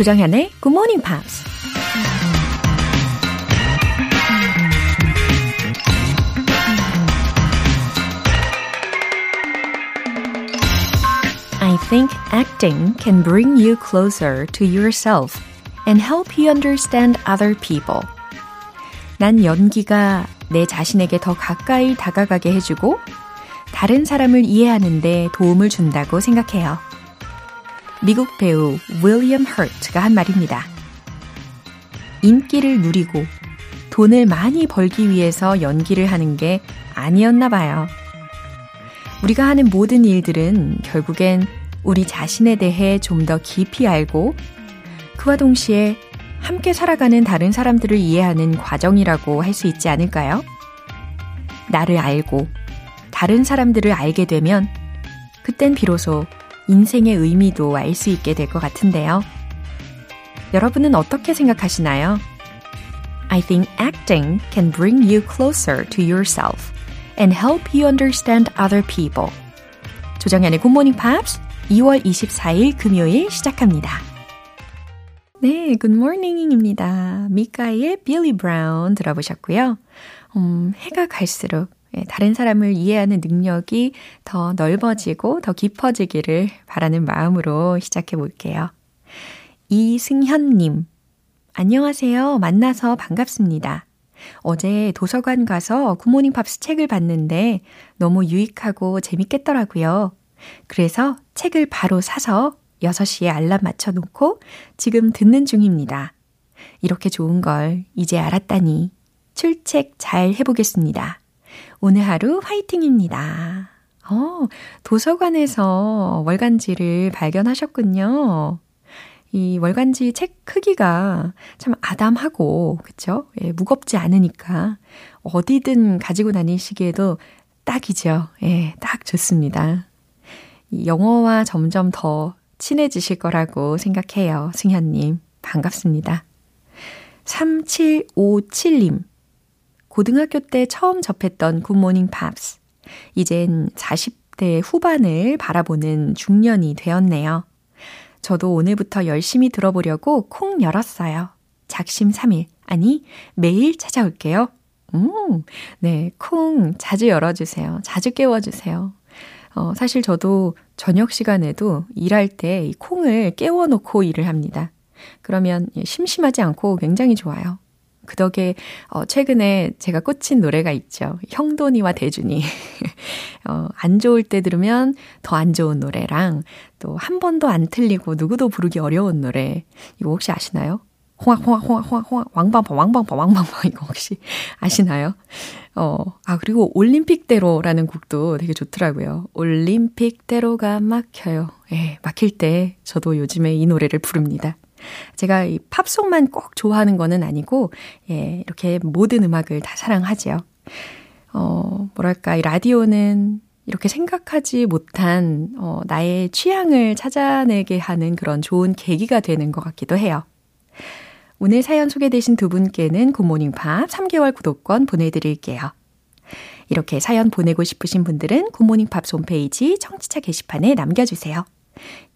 조정현의 Good Morning Pops. I think acting can bring you closer to yourself and help you understand other people. 난 연기가 내 자신에게 더 가까이 다가가게 해주고 다른 사람을 이해하는데 도움을 준다고 생각해요. 미국 배우 윌리엄 허트가 한 말입니다. 인기를 누리고 돈을 많이 벌기 위해서 연기를 하는 게 아니었나 봐요. 우리가 하는 모든 일들은 결국엔 우리 자신에 대해 좀 더 깊이 알고 그와 동시에 함께 살아가는 다른 사람들을 이해하는 과정이라고 할 수 있지 않을까요? 나를 알고 다른 사람들을 알게 되면 그땐 비로소 인생의 의미도 알 수 있게 될 것 같은데요. 여러분은 어떻게 생각하시나요? I think acting can bring you closer to yourself and help you understand other people. Good Morning Pops 2월 24일 금요일 시작합니다. 네, Good Morning입니다. 미카의 Billy Brown 들어보셨고요. 음, 해가 갈수록 예, 다른 사람을 이해하는 능력이 더 넓어지고 더 깊어지기를 바라는 마음으로 시작해 볼게요. 이승현님, 안녕하세요. 만나서 반갑습니다. 어제 도서관 가서 굿모닝 팝스 책을 봤는데 너무 유익하고 재밌겠더라고요. 그래서 책을 바로 사서 6시에 알람 맞춰 놓고 지금 듣는 중입니다. 이렇게 좋은 걸 이제 알았다니 출첵 잘 해보겠습니다. 오늘 하루 화이팅입니다. 어, 도서관에서 월간지를 발견하셨군요. 이 월간지 책 크기가 참 아담하고, 그쵸? 예, 무겁지 않으니까 어디든 가지고 다니시기에도 딱이죠. 예, 딱 좋습니다. 이 영어와 점점 더 친해지실 거라고 생각해요. 승현님. 반갑습니다. 3757님. 고등학교 때 처음 접했던 굿모닝 팝스. 이젠 40대 후반을 바라보는 중년이 되었네요. 저도 오늘부터 열심히 들어보려고 콩 열었어요. 작심 3일. 아니, 매일 찾아올게요. 음, 네, 콩 자주 열어주세요. 자주 깨워주세요. 어, 사실 저도 저녁 시간에도 일할 때이 콩을 깨워놓고 일을 합니다. 그러면 심심하지 않고 굉장히 좋아요. 그 덕에 어, 최근에 제가 꽂힌 노래가 있죠. 형돈이와 대준이. 어, 안 좋을 때 들으면 더 안 좋은 노래랑 또 한 번도 안 틀리고 누구도 부르기 어려운 노래. 이거 혹시 아시나요? 홍학, 홍학, 홍학, 홍학, 홍학, 왕방파, 왕방파, 왕방파, 이거 혹시 아시나요? 어, 아, 그리고 올림픽대로라는 곡도 되게 좋더라고요. 올림픽대로가 막혀요. 예, 막힐 때 저도 요즘에 이 노래를 부릅니다. 제가 이 팝송만 꼭 좋아하는 거는 아니고, 예, 이렇게 모든 음악을 다 사랑하지요. 어, 뭐랄까, 이 라디오는 이렇게 생각하지 못한, 어, 나의 취향을 찾아내게 하는 그런 좋은 계기가 되는 것 같기도 해요. 오늘 사연 소개되신 두 분께는 굿모닝 팝 3개월 구독권 보내드릴게요. 이렇게 사연 보내고 싶으신 분들은 굿모닝 팝 홈페이지 청취자 게시판에 남겨주세요.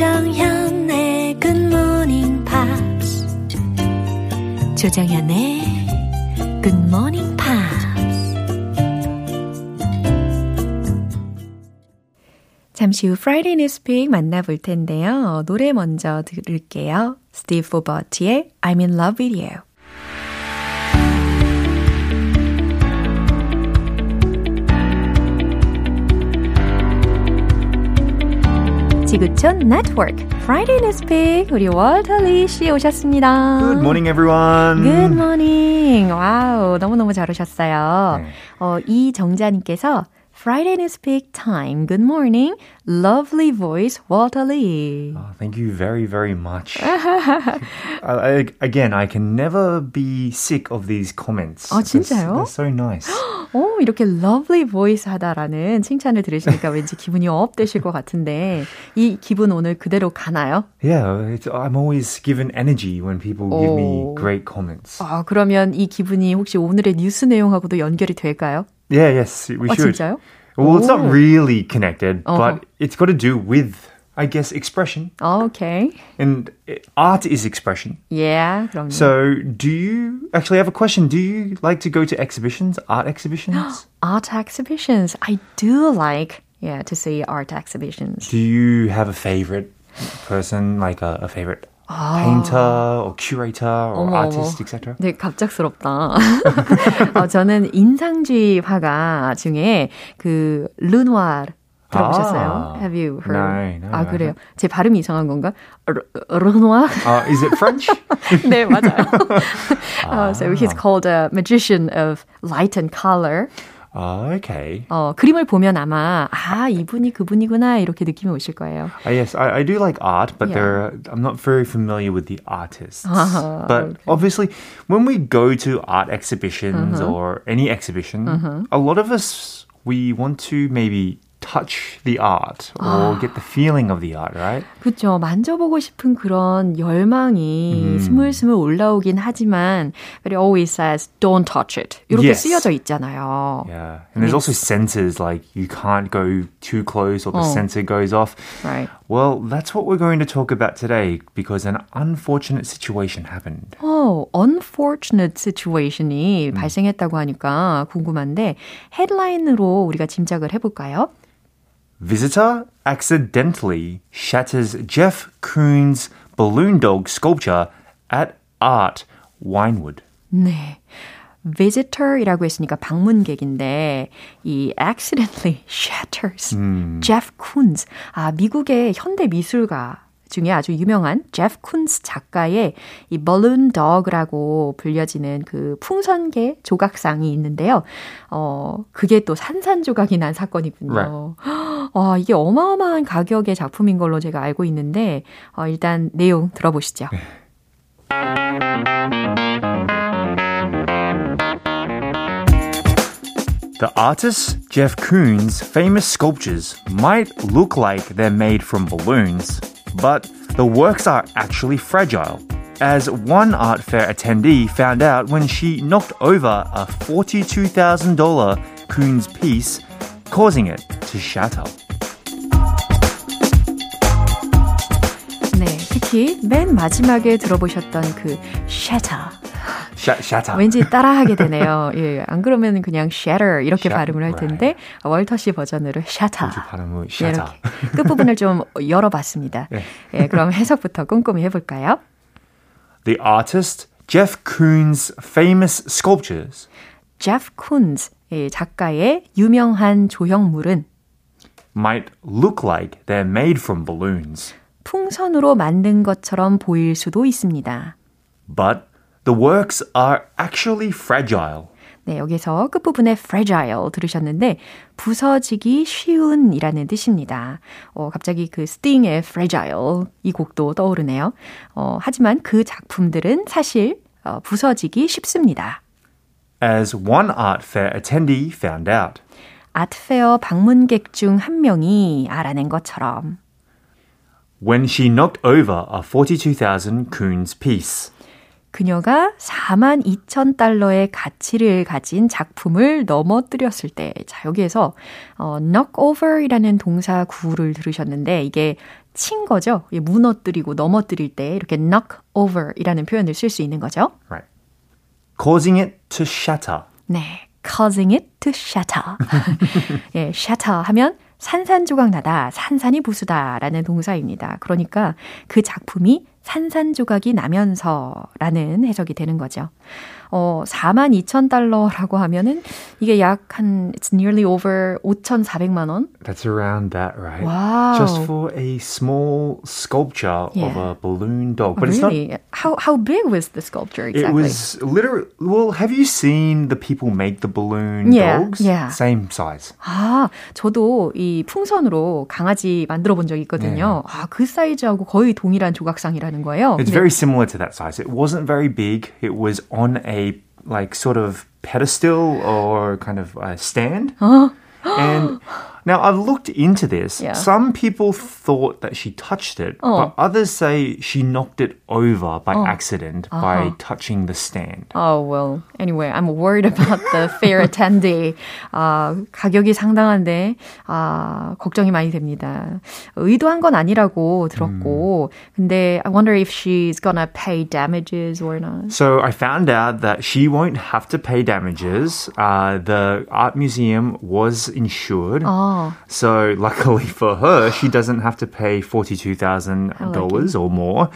조정현의 굿모닝 팝스 조정현의 굿모닝 팝스 잠시 후 Friday Newspeak 만나볼 텐데요. 노래 먼저 들을게요. Steve Fobert의 I'm in love with you. 지구촌 네트워크 Friday Newspeak 우리 월터리 씨 오셨습니다. Good morning, everyone. Good morning. 와우, 너무너무 잘 오셨어요. 네. 어, 이정자님께서 Friday Newspeak Time. Good morning. Lovely voice, Walter Lee. Oh, thank you very, very much. I, I, again, I can never be sick of these comments. 아, 진짜요? They're so nice. 오, 이렇게 lovely voice 하다라는 칭찬을 들으시니까 왠지 기분이 업 되실 것 같은데, 이 기분 오늘 그대로 가나요? Yeah, it's, I'm always given energy when people give me 오. great comments. 아, 그러면 이 기분이 혹시 오늘의 뉴스 내용하고도 연결이 될까요? Yeah, yes, we 아, should. 진짜요? Well, it's not 오. really connected, Uh-huh. but it's got to do with, I guess, expression. 아, 오케이. And uh, art is expression. Yeah, 그럼요. So, do you actually I have a question? Do you like to go to exhibitions, art exhibitions? art exhibitions. I do like, yeah, to see art exhibitions. do you have a favorite person, like a, a favorite painter or curator or 어머, artist, etc.? 네, 갑작스럽다. 어, 저는 인상주의 화가 중에 그 르누아르 들어보셨어요? 아, Have you heard? no, no, 아, 그래요. 제 발음이 이상한 건가? 르, 르누아르? Uh, is it French? 네, 맞아요. uh, so he's called a magician of light and color. oh, okay. 어, 그림을 보면 아마 아, 이분이 그분이구나 이렇게 느낌이 오실 거예요. Uh, yes, I, I do like art, but Yeah. there I'm not very familiar with the artists. Ah, but obviously, when we go to art exhibitions Uh-huh. or any exhibition, a lot of us we want to maybe touch the art or get the feeling of the art, right? 그렇죠. 만져보고 싶은 그런 열망이 스물스물 올라오긴 하지만 but it always says don't touch it. 이렇게 Yes. 쓰여져 있잖아요. Yeah, and there's also sensors like you can't go too close or the Oh. sensor goes off. Right. Well, that's what we're going to talk about today because an unfortunate situation happened. 어, unfortunate situation이 발생했다고 하니까 궁금한데 헤드라인으로 우리가 짐작을 해볼까요? Visitor accidentally shatters Jeff Koons balloon dog sculpture at Art Winewood. 네. visitor이라고 했으니까 방문객인데 이 accidentally shatters Jeff Koons 아 미국의 현대 미술가 중에 아주 유명한 제프 쿤스 작가의 이 balloon dog라고 불려지는 그 풍선개 조각상이 있는데요. 어, 그게 또 산산조각이 난 사건이군요. 와, 이게 어마어마한 가격의 작품인 걸로 제가 알고 있는데 어, 일단 내용 들어보시죠. The artist Jeff Koons' famous sculptures might look like they're made from balloons, but the works are actually fragile. As one art fair attendee found out when she knocked over a $42,000 Koons piece, causing it to shatter. 네, 특히 맨 마지막에 들어보셨던 그 shatter. Shatter. 왠지 따라하게 되네요. 예, 안 그러면 그냥 shatter 이렇게 Shatter, 발음을 할 텐데 월터 씨 버전으로 shatter. 발음을 네, shatter. 이렇게 끝부분을 좀 열어봤습니다. 네. 예, 그럼 해석부터 꼼꼼히 해볼까요? The artist Jeff Koons' famous sculptures 제프 쿤즈 예, 작가의 유명한 조형물은 might look like they're made from balloons, 풍선으로 만든 것처럼 보일 수도 있습니다. but the works are actually fragile. 네, 여기서 끝부분에 fragile 들으셨는데 부서지기 쉬운이라는 뜻입니다. 어, 갑자기 그 스팅의 fragile 이 곡도 떠오르네요. 어, 하지만 그 작품들은 사실 어, 부서지기 쉽습니다. As one art fair attendee found out. 아트페어 방문객 중 한 명이 알아낸 것처럼 when she knocked over a 42,000 Koons piece. 그녀가 4만 2천 달러의 가치를 가진 작품을 넘어뜨렸을 때, 자, 여기에서, 어, knock over이라는 동사 구를 들으셨는데, 이게 친 거죠? 무너뜨리고 넘어뜨릴 때, 이렇게 knock over이라는 표현을 쓸 수 있는 거죠? Right. Causing it to shatter. 네. causing it to shatter. 예, shatter 하면 산산조각 나다, 산산이 부수다 라는 동사입니다. 그러니까 그 작품이 산산조각이 나면서라는 해석이 되는 거죠. 어, 4만 2천 달러라고 하면은 이게 약한 it's nearly over 5,400만 원. That's around that, right? Wow. Just for a small sculpture Yeah. of a balloon dog. Oh, But it's really? How how big was the sculpture not. exactly? It was literally. Well, have you seen the people make the balloon Yeah, dogs? yeah. Same size. 아, 저도 이 풍선으로 강아지 만들어 본 적이 있거든요. 아, 그 사이즈하고 거의 동일한 조각상이라는 거예요. It's 근데- very similar to that size. It wasn't very big. It was on a like sort of pedestal or kind of a stand. and now I've looked into this. Yeah. Some people thought that she touched it, but others say she knocked it over by accident by touching the stand. Oh, well, anyway, I'm worried about the fair attendee. 아, 가격이 상당한데, 아, 걱정이 많이 됩니다. 의도한 건 아니라고 들었고, 근데 I wonder if she's gonna pay damages or not. So I found out that she won't have to pay damages. Uh, the art museum was insured. 아, So luckily for her, she doesn't have to pay forty-two thousand dollars or more.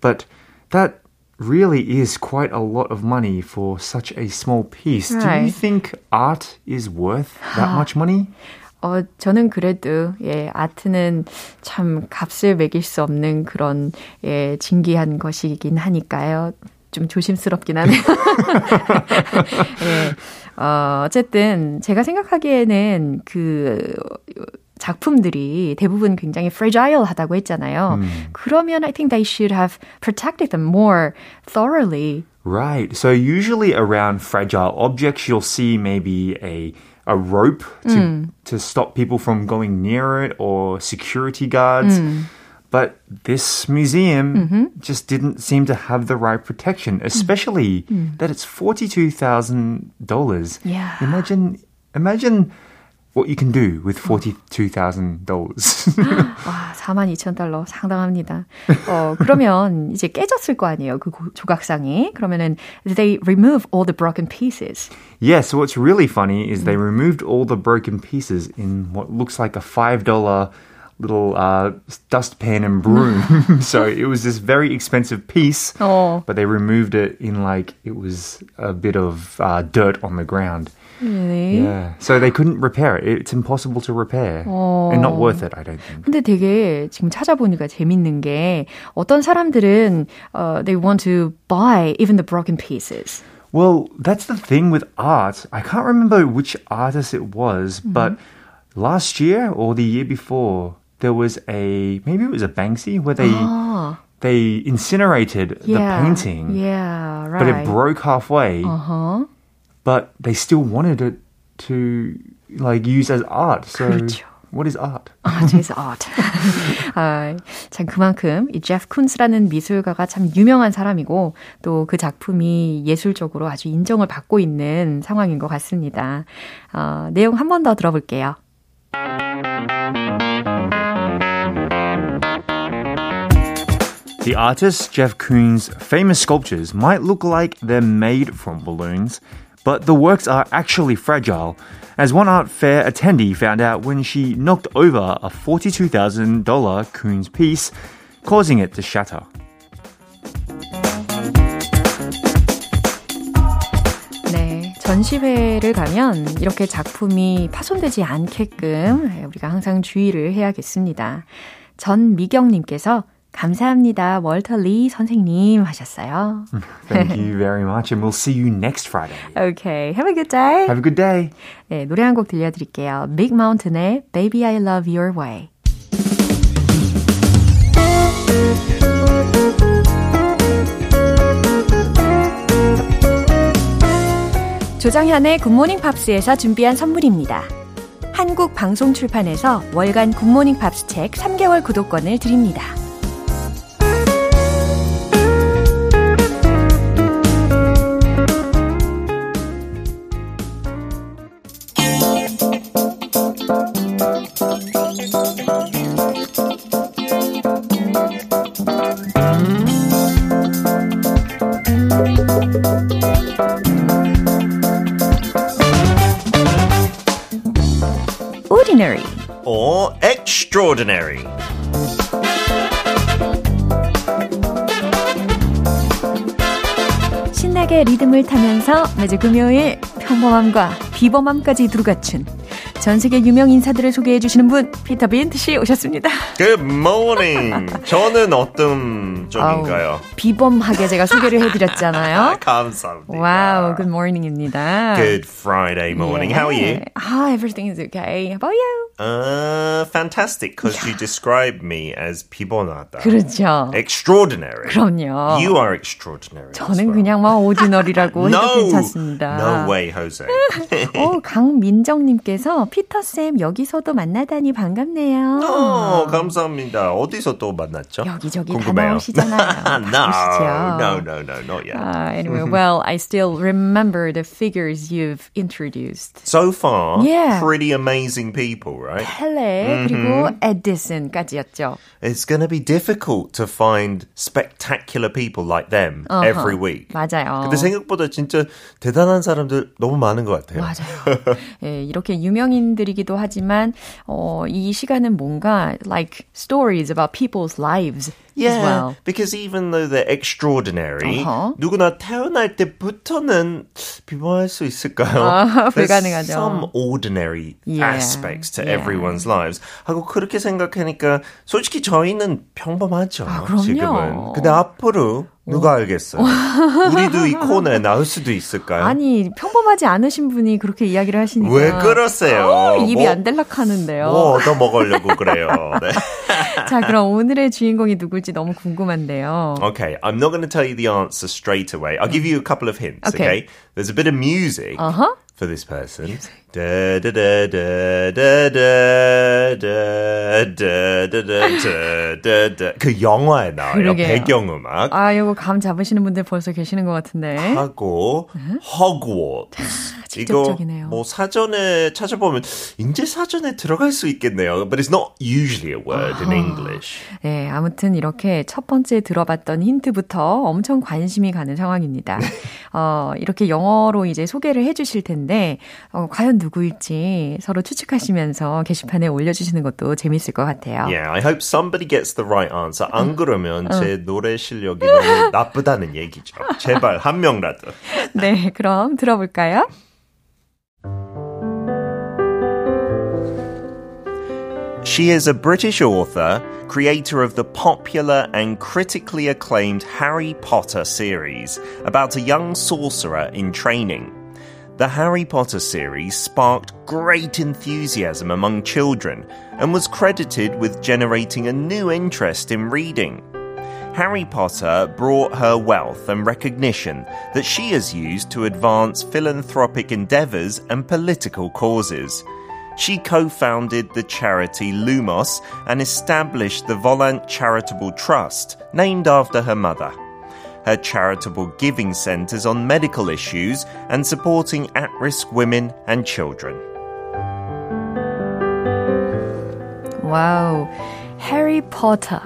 But that really is quite a lot of money for such a small piece. Do you Right. think art is worth that much money? 어, 저는 그래도, 예, 아트는 참 값을 매길 수 없는 그런, 예, 진기한 것이긴 하니까요. 좀 조심스럽긴 하네요. 예. 어, 어쨌든, 제가 생각하기에는 그, 작품들이 대부분 굉장히 fragile 하다고 했잖아요. 그러면 I think they should have protected them more thoroughly. Right. So usually around fragile objects, you'll see maybe a a rope to to stop people from going near it or security guards. But this museum just didn't seem to have the right protection, especially that it's forty two thousand dollars. Yeah. Imagine imagine what you can do with forty two thousand dollars. 와, 4만 2천 달러 상당합니다. 어, 그러면 이제 깨졌을 거 아니에요. 그 고- 조각상이. 그러면은 they remove all the broken pieces. Yeah, so what's really funny is they removed all the broken pieces in what looks like a $5 little uh, dustpan and broom. so it was this very expensive piece, 어. but they removed it in like it was a bit of uh, dirt on the ground. Really? Yeah. So they couldn't repair it. It's impossible to repair. And not worth it, I don't think. 근데 되게 지금 찾아보니까 재밌는 게 어떤 사람들은 uh, they want to buy even the broken pieces. Well, that's the thing with art. I can't remember which artist it was, but last year or the year before, there was a maybe it was a Banksy where they 아, they incinerated the yeah. painting, Yeah, right. but it broke halfway. Uh-huh. But they still wanted it to like use as art. So 그렇죠. what is art? Art is art. 아, 참 그만큼 이 제프 쿤스라는 미술가가 참 유명한 사람이고 또 그 작품이 예술적으로 아주 인정을 받고 있는 상황인 것 같습니다. 어, 내용 한 번 더 들어볼게요. The artist Jeff Koons' famous sculptures might look like they're made from balloons, but the works are actually fragile, as one art fair attendee found out when she knocked over a $42,000 Koons piece, causing it to shatter. 네, 전시회를 가면 이렇게 작품이 파손되지 않게끔 우리가 항상 주의를 해야겠습니다. 전미경님께서 감사합니다. 월터 리 선생님 하셨어요. Thank you very much, and we'll see you next Friday. Okay, have a good day. Have a good day. 네, 노래 한 곡 들려드릴게요. Big Mountain의 Baby I Love Your Way. 조정현의 굿모닝 팝스에서 준비한 선물입니다. 한국 방송 출판에서 월간 굿모닝 팝스 책 3개월 구독권을 드립니다. extraordinary. 신나게 리듬을 타면서 매주 금요일 평범함과 비범함까지 두루 갖춘 전 세계 유명 인사들을 소개해 주시는 분 피터 빈트 씨 오셨습니다. Good morning. 저는 어떤 쪽인가요? 아우, 비범하게 제가 소개를 해드렸잖아요. 감사합니다. Wow, good morning입니다. Good Friday morning. How are you? Ah, everything is okay. How about you? Uh, fantastic, because you described me as 피곤하다. 그렇죠. Extraordinary. 그럼요. You are extraordinary. 저는 well. 그냥 막 오디너리라고 해도 no, 괜찮습니다. no way, Jose. 오, 강민정님께서 피터쌤 여기서도 만나다니 반갑네요. 어, 감사합니다. 어디서 또 만났죠? 여기저기 다 궁금해요. 나오시잖아요. no, 바쁘시죠? no, no, no, not yet. Uh, anyway, well, I still remember the figures you've introduced. So far, Yeah. pretty amazing people, right? 펠레 그리고 에디슨까지였죠. It's going to be difficult to find spectacular people like them every week. 맞아요. 근데 생각보다 진짜 대단한 사람들 너무 많은 것 같아요. 맞아요. 예, 이렇게 유명인 들이기도 하지만 어, 이 시간은 뭔가 like stories about people's lives as Yeah, well. because even though they're extraordinary, 어허. 누구나 태어날 때부터는 비범할 수 있을까요? 아, 불가능하죠. some ordinary Yeah, aspects to yeah. everyone's lives. 하고 그렇게 생각하니까 솔직히 저희는 평범하죠. 아, 그럼요. 지금은. 근데 앞으로 누가 알겠어요? 우리도 이 코너에 나올 수도 있을까요? 아니 평범하지 않으신 분이 그렇게 이야기를 하시니까 왜 그러세요? 어, 입이 뭐- 안 될락하는데요. 뭐 얻어 먹으려고 그래요. 네. 자, 그럼 오늘의 주인공이 누굴지 너무 궁금한데요. Okay, I'm not going to tell you the answer straight away. I'll give you a couple of hints. Okay. Okay, there's a bit of music Uh-huh. for this person. Da 그 영화에 나와요. 배경음악. 아, 이거 감 잡으시는 분들 벌써 계시는 것 같은데. 하고 허그워트. 이거 뭐 사전에 찾아보면 인제 사전에 들어갈 수 있겠네요. But it's not usually a word in English. 네, 아무튼 이렇게 첫 번째 들어봤던 힌트부터 엄청 관심이 가는 상황입니다. 어, 이렇게 영어로 이제 소개를 해주실 텐데 어, 과연 누구일지 서로 추측하시면서 게시판에 올려주시는 것도 재밌을 것 같아요. Yeah, I hope somebody gets the right answer. 안 그러면 제 노래 실력이 너무 나쁘다는 얘기죠. 제발 한 명라도. 네, 그럼 들어볼까요? She is a British author, creator of the popular and critically acclaimed Harry Potter series about a young sorcerer in training. The Harry Potter series sparked great enthusiasm among children and was credited with generating a new interest in reading. Harry Potter brought her wealth and recognition that she has used to advance philanthropic endeavors and political causes. She co founded the charity Lumos and established the Volant Charitable Trust, named after her mother Her charitable giving centers on medical issues and supporting at risk women and children. 와우. 해리 포터.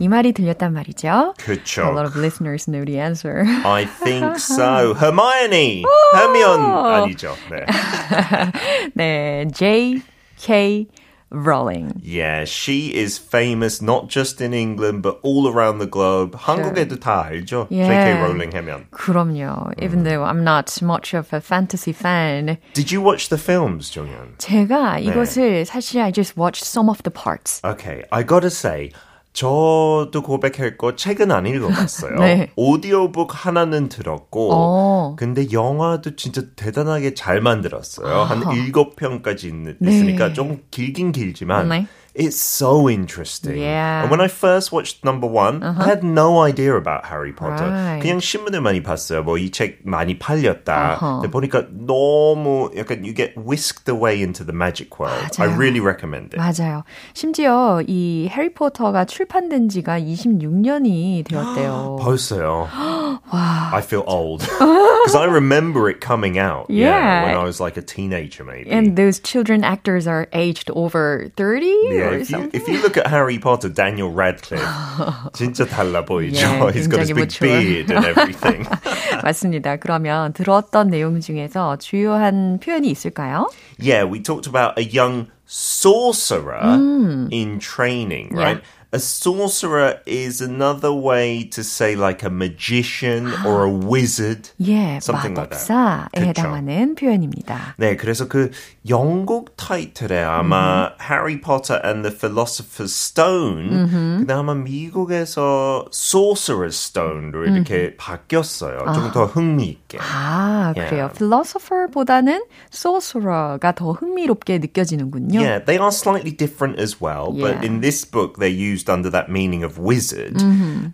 이 말이 들렸단 말이죠. A 그쵸. lot of listeners know the answer. I think so. Hermione! hermione 아니죠. 네. 네, J.K. Rowling. Yeah, she is famous not just in England but all around the globe. 한국에도 다 알죠. Yeah. J.K. Rowling 하면. 그럼요. Even though I'm not much of a fantasy fan, Did you watch the films, 정연? 제가 이것을 사실 I just watched some of the parts. Okay, I gotta say, 저도 고백할 거 책은 안 읽어봤어요. 네. 오디오북 하나는 들었고, 어. 근데 영화도 진짜 대단하게 잘 만들었어요. 한 일곱 편까지 있, 네. 있으니까 좀 길긴 길지만, 네. It's so interesting. Yeah. And when I first watched number one, I had no idea about Harry Potter. Right. 그냥 신문을 많이 봤어요. 뭐 이 책 많이 팔렸다. 어허. 근데 보니까 너무 약간 you get whisked away into the magic world. I 맞아요. really recommend it. 맞아요. 심지어 이 해리포터가 출판된 지가 26년이 되었대요. 벌써요. I feel old because I remember it coming out. Yeah. when I was like a teenager, maybe. And those children actors are aged over 30 yeah, or if you, something. if you look at Harry Potter, Daniel Radcliffe, 진짜 달라 보이죠. Yeah, He's got his 굉장히 big mature. beard and everything. 맞습니다. 그러면 들었던 내용 중에서 주요한 표현이 있을까요? yeah, we talked about a young sorcerer in training, right? A a sorcerer is another way to say like a magician or a wizard. 예, Something like that. 마법사에 그쵸. 해당하는 표현입니다. 네, 그래서 그 영국 타이틀에 아마 Harry Potter and the Philosopher's Stone, 근데 아마 미국에서 Sorcerer's Stone로 이렇게 바뀌었어요. 좀 더 흥미있게. 아, Yeah. 그래요. philosopher보다는 sorcerer가 더 흥미롭게 느껴지는군요. Yeah, they are slightly different as well, but Yeah. in this book they're used under that meaning of wizard.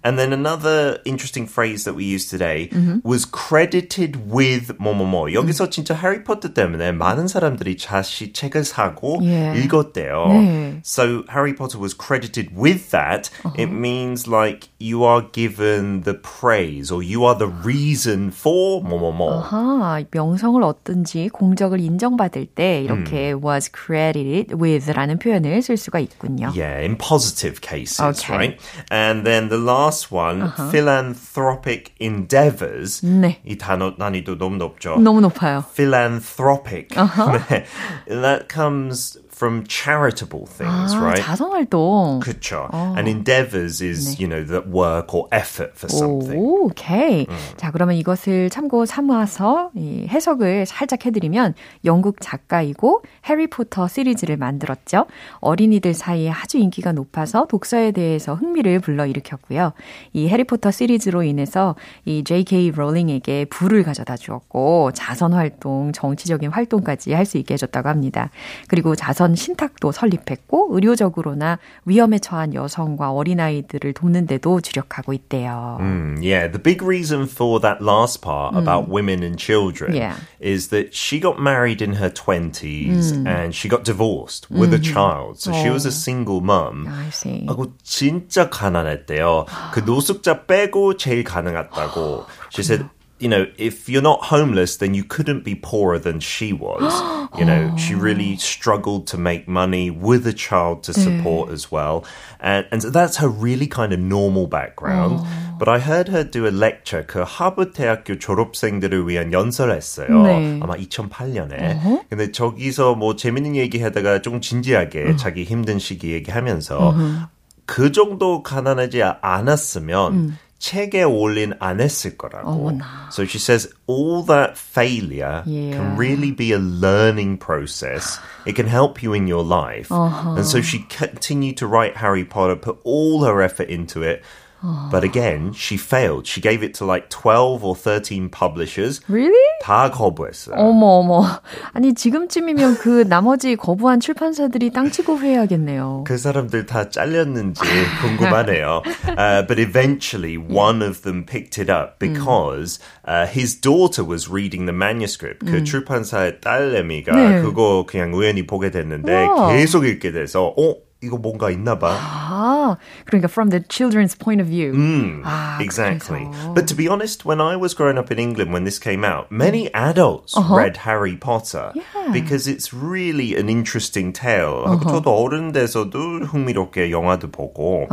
And then another interesting phrase that we use today was credited with 뭐뭐뭐. 여기서 진짜 해리포터 때문에 많은 사람들이 다시 책을 사고 Yeah. 읽었대요. 네. So Harry Potter was credited with that. It means like you are given the praise or you are the reason for 뭐뭐뭐. 아하, 명성을 얻든지 공적을 인정받을 때 이렇게 was credited with라는 표현을 쓸 수가 있군요. Yeah, in positive cases, Okay. right? And then the last one, philanthropic endeavors. 네. 이 단어 난이도 너무 높죠. 너무 높아요. Philanthropic. 네. that comes from charitable things, 아, right? 자선활동. 그쵸. And endeavors is, you know, the work or effort for something. 오, 오케이. 자, 그러면 이것을 참고 삼아서 이 해석을 살짝 해드리면 영국 작가이고 해리포터 시리즈를 만들었죠. 어린이들 사이에 아주 인기가 높아서 독서에 대해서 흥미를 불러일으켰고요. 이 해리포터 시리즈로 인해서 이 J.K. 롤링에게 부를 가져다 주었고 자선 활동, 정치적인 활동까지 할 수 있게 해줬다고 합니다. 그리고 자선 신탁도 설립했고 의료적으로나 위험에 처한 여성과 어린아이들을 돕는 데도 주력하고 있대요. Mm, yeah, the big reason for that last part about women and children Yeah. is that she got married in her 20s and she got divorced with a child. So she was a single mum. I see. 하고 진짜 가난했대요. 그 노숙자 빼고 제일 가능했다고. She said, you know, if you're not homeless, then you couldn't be poorer than she was. you know, she really struggled to make money with a child to support as well. And, and so that's her really kind of normal background. But I heard her do a lecture, 그 하버드 대학교 졸업생들을 위한 연설을 했어요. 네. 아마 2008년에. 근데 저기서 뭐 재밌는 얘기 하다가 좀 진지하게 자기 힘든 시기 얘기하면서 그 정도 가난하지 않았으면 책에 올린 안 했을 거라고. 어머나. So she says all that failure Yeah. can really be a learning process. It can help you in your life. And so she continued to write Harry Potter, put all her effort into it. But again, she failed. She gave it to like 12 or 13 publishers. Really? 다 거부했어요. 어머 어머. 아니 지금쯤이면 그 나머지 거부한 출판사들이 땅치고 회해야겠네요. 그 사람들 다 잘렸는지 궁금하네요. uh, but eventually, one of them picked it up because uh, his daughter was reading the manuscript. 그 출판사의 딸내미가 네. 그거 그냥 우연히 보게 됐는데 우와. 계속 읽게 돼서 어 이거 뭔가 있나 봐. 아, 그러니까 from the children's point of view. 아, Exactly. 그래서. But to be honest, when I was growing up in England when this came out, many adults read Harry Potter because it's really an interesting tale. 하고 저도 어른 돼서도 흥미롭게 영화도 보고.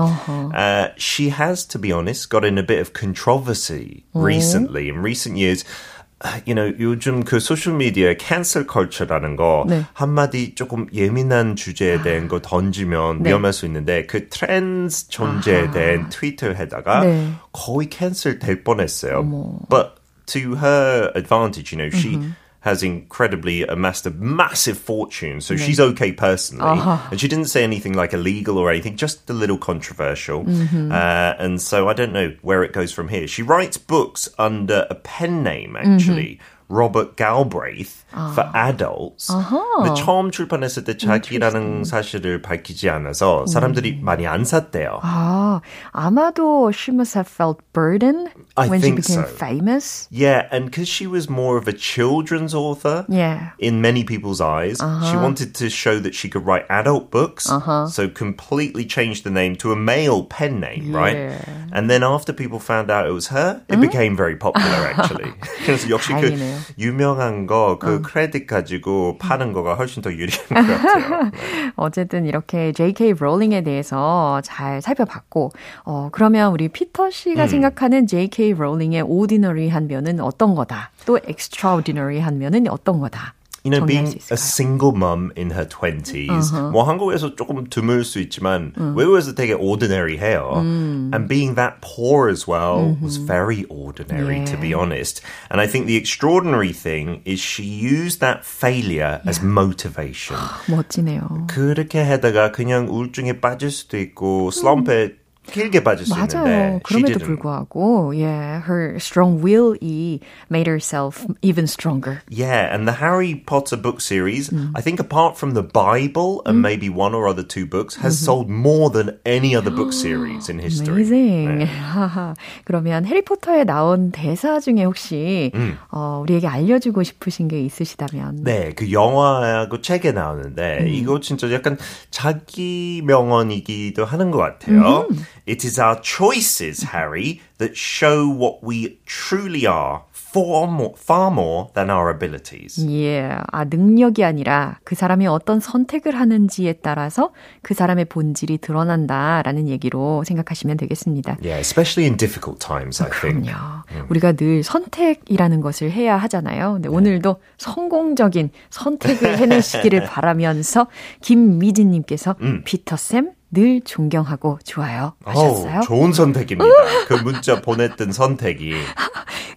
Uh, she has, to be honest, got in a bit of controversy recently. In recent years, uh, you know, 요즘 그 소셜미디어의 cancel culture라는 거 네. 한마디 조금 예민한 주제에 대한 거 던지면 네. 위험할 수 있는데 그 트랜스 존재에 대한 트위터에다가 네. 거의 캔슬 될 뻔했어요. But to her advantage, you know, she has incredibly amassed a massive fortune, so mm-hmm. she's okay personally. Uh-huh. And she didn't say anything like illegal or anything, just a little controversial. Mm-hmm. Uh, and so I don't know where it goes from here. She writes books under a pen name, actually. Mm-hmm. Robert Galbraith for adults. 근데 처음 출판했을 때 자기라는 사실을 밝히지 않아서 사람들이 많이 안 샀대요. 아, 아마도 she must have felt burdened I when she think became so. famous. Yeah, and because she was more of a children's author, Yeah. in many people's eyes, she wanted to show that she could write adult books, so completely changed the name to a male pen name, right? Yeah. And then after people found out it was her, it became very popular actually. 그래서 역시 그 다행이네요. 유명한 거그 크레딧 가지고 파는 거가 훨씬 더 유리한 것 같아요. 네. 어쨌든 이렇게 J.K. 롤링에 대해서 잘 살펴봤고, 어, 그러면 우리 피터 씨가 생각하는 J.K. 롤링의 ordinary한 면은 어떤 거다? 또 extraordinary한 면은 어떤 거다? you know, 정리할 being 수 있을까요? a single mum in her 20s, 뭐 한국에서 조금 드물 수 있지만 외국에서 되게 ordinary 해요. And being that poor as well was very ordinary, to be honest. And I think the extraordinary thing is she used that failure as motivation. 멋지네요. 그렇게 하다가 그냥 우울증에 빠질 수도 있고 슬럼프에 길게 빠질 수 있는데 맞아요. she 그럼에도 didn't. 불구하고, yeah, her strong will이 made herself even stronger. Yeah, and the Harry Potter book series, Mm. I think apart from the Bible and maybe one or other two books, has Mm-hmm. sold more than any other book series in history. Amazing. 하하. 그러면 해리포터에 나온 대사 중에 혹시 어, 우리에게 알려주고 싶으신 게 있으시다면 네, 그 영화하고 책에 나오는데 음. 이거 진짜 약간 자기 명언이기도 하는 것 같아요. 음. It is our choices, Harry, that show what we truly are far more, far more than our abilities. 예, 아, 능력이 아니라 그 사람이 어떤 선택을 하는지에 따라서 그 사람의 본질이 드러난다라는 얘기로 생각하시면 되겠습니다. Yeah, especially in difficult times, I think. 그럼요. 우리가 늘 선택이라는 것을 해야 하잖아요. 근데 오늘도 성공적인 선택을 해내시기를 바라면서 김미진님께서 피터 쌤 늘 존경하고 좋아요 하셨어요. 어우, 좋은 선택입니다. 그 문자 보냈던 선택이.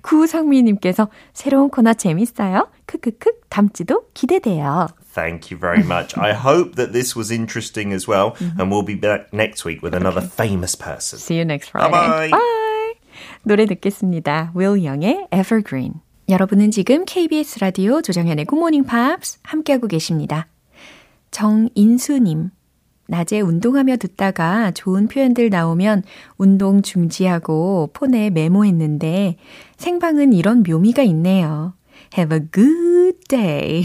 구상미님께서 새로운 코너 재밌어요. 크크크 담지도 기대돼요. Thank you very much. I hope that this was interesting as well, and we'll be back next week with another famous person. See you next Friday. Bye-bye. Bye. 노래 듣겠습니다. Will Young의 Evergreen. 여러분은 지금 KBS 라디오 조정현의 Good Morning Pops 함께하고 계십니다. 정인수님. 낮에 운동하며 듣다가 좋은 표현들 나오면 운동 중지하고 폰에 메모했는데 생방은 이런 묘미가 있네요. Have a good day.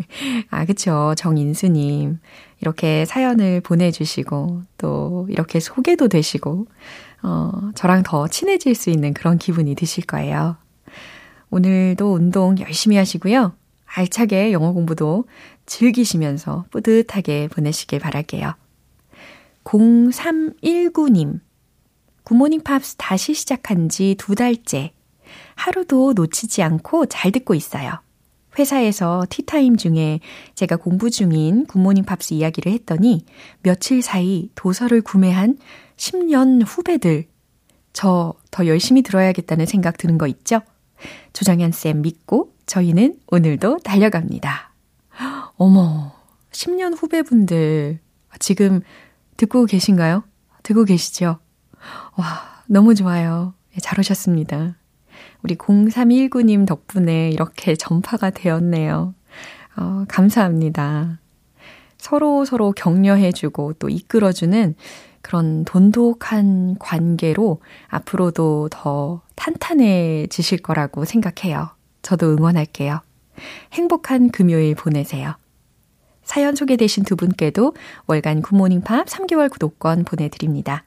아, 그쵸. 정인수님. 이렇게 사연을 보내주시고, 또 이렇게 소개도 되시고, 어, 저랑 더 친해질 수 있는 그런 기분이 드실 거예요. 오늘도 운동 열심히 하시고요. 알차게 영어 공부도 즐기시면서 뿌듯하게 보내시길 바랄게요. 0319님. 굿모닝 팝스 다시 시작한 지 두 달째. 하루도 놓치지 않고 잘 듣고 있어요. 회사에서 티타임 중에 제가 공부 중인 Good Morning Pops 이야기를 했더니 며칠 사이 도서를 구매한 10년 후배들. 저 더 열심히 들어야겠다는 생각 드는 거 있죠? 조정현 쌤 믿고 저희는 오늘도 달려갑니다. 어머, 10년 후배분들 지금 듣고 계신가요? 듣고 계시죠? 와, 너무 좋아요. 예, 잘 오셨습니다. 우리 0319님 덕분에 이렇게 전파가 되었네요. 어, 감사합니다. 서로 서로 격려해주고 또 이끌어주는 그런 돈독한 관계로 앞으로도 더 탄탄해지실 거라고 생각해요. 저도 응원할게요. 행복한 금요일 보내세요. 사연 소개되신 두 분께도 월간 굿모닝 팝 3개월 구독권 보내드립니다.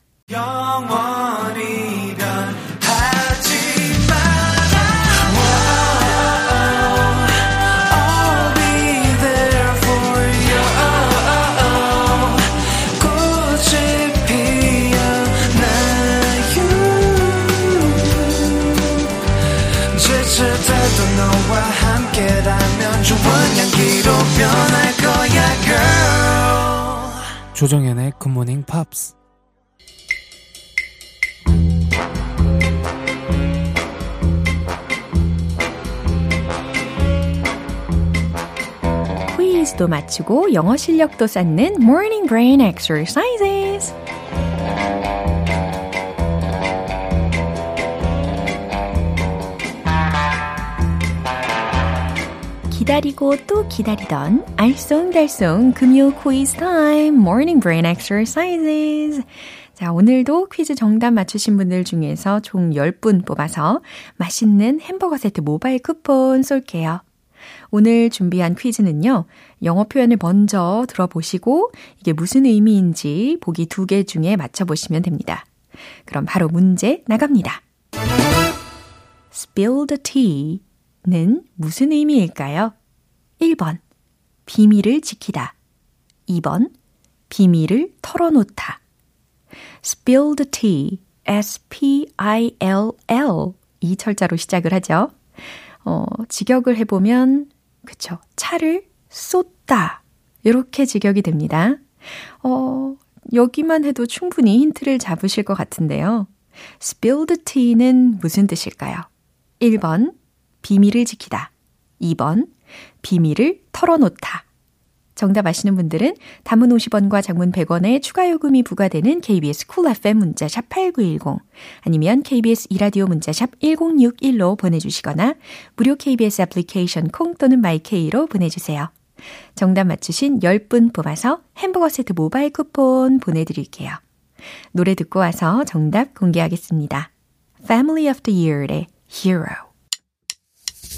조정연의 굿모닝 팝스 퀴즈도 맞추고 영어 실력도 쌓는 Morning Brain Exercises. 기다리고 또 기다리던 알쏭달쏭 금요 퀴즈 타임 Morning Brain Exercises. 자, 오늘도 퀴즈 정답 맞추신 분들 중에서 총 10분 뽑아서 맛있는 햄버거 세트 모바일 쿠폰 쏠게요. 오늘 준비한 퀴즈는요, 영어 표현을 먼저 들어보시고 이게 무슨 의미인지 보기 두 개 중에 맞춰보시면 됩니다. 그럼 바로 문제 나갑니다. spill the tea는 무슨 의미일까요? 1번, 비밀을 지키다. 2번, 비밀을 털어놓다. spill the tea, S-P-I-L-L. 이 철자로 시작을 하죠. 어, 직역을 해보면 그쵸. 차를 쏟다. 이렇게 직역이 됩니다. 어, 여기만 해도 충분히 힌트를 잡으실 것 같은데요. spill the tea는 무슨 뜻일까요? 1번, 비밀을 지키다. 2번, 비밀을 털어놓다. 정답 아시는 분들은 단문 50원과 장문 100원의 추가 요금이 부과되는 KBS Cool FM 문자 샵 8910 아니면 KBS 이라디오 문자 샵 1061로 보내주시거나 무료 KBS 애플리케이션 콩 또는 my K로 보내주세요. 정답 맞추신 10분 뽑아서 햄버거 세트 모바일 쿠폰 보내드릴게요. 노래 듣고 와서 정답 공개하겠습니다. Family of the Year의 Hero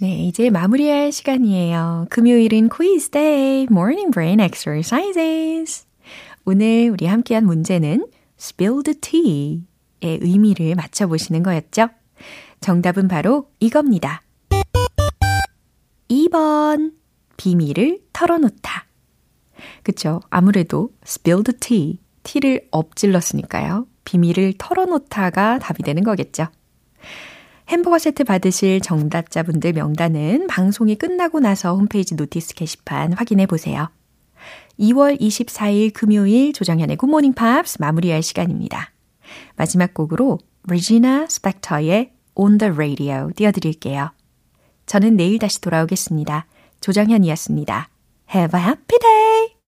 네, 이제 마무리할 시간이에요. 금요일은 quiz day, morning brain exercises. 오늘 우리 함께한 문제는 spilled tea의 의미를 맞춰보시는 거였죠? 정답은 바로 이겁니다. 2번, 비밀을 털어놓다. 그쵸? 아무래도 spilled tea, 티를 엎질렀으니까요. 비밀을 털어놓다가 답이 되는 거겠죠. 햄버거 세트 받으실 정답자분들 명단은 방송이 끝나고 나서 홈페이지 notice 게시판 확인해 보세요. 2월 24일 금요일 조정현의 Good Morning Pops 마무리할 시간입니다. 마지막 곡으로 리지나 스펙터의 On the Radio 띄워드릴게요. 저는 내일 다시 돌아오겠습니다. 조정현이었습니다. Have a happy day!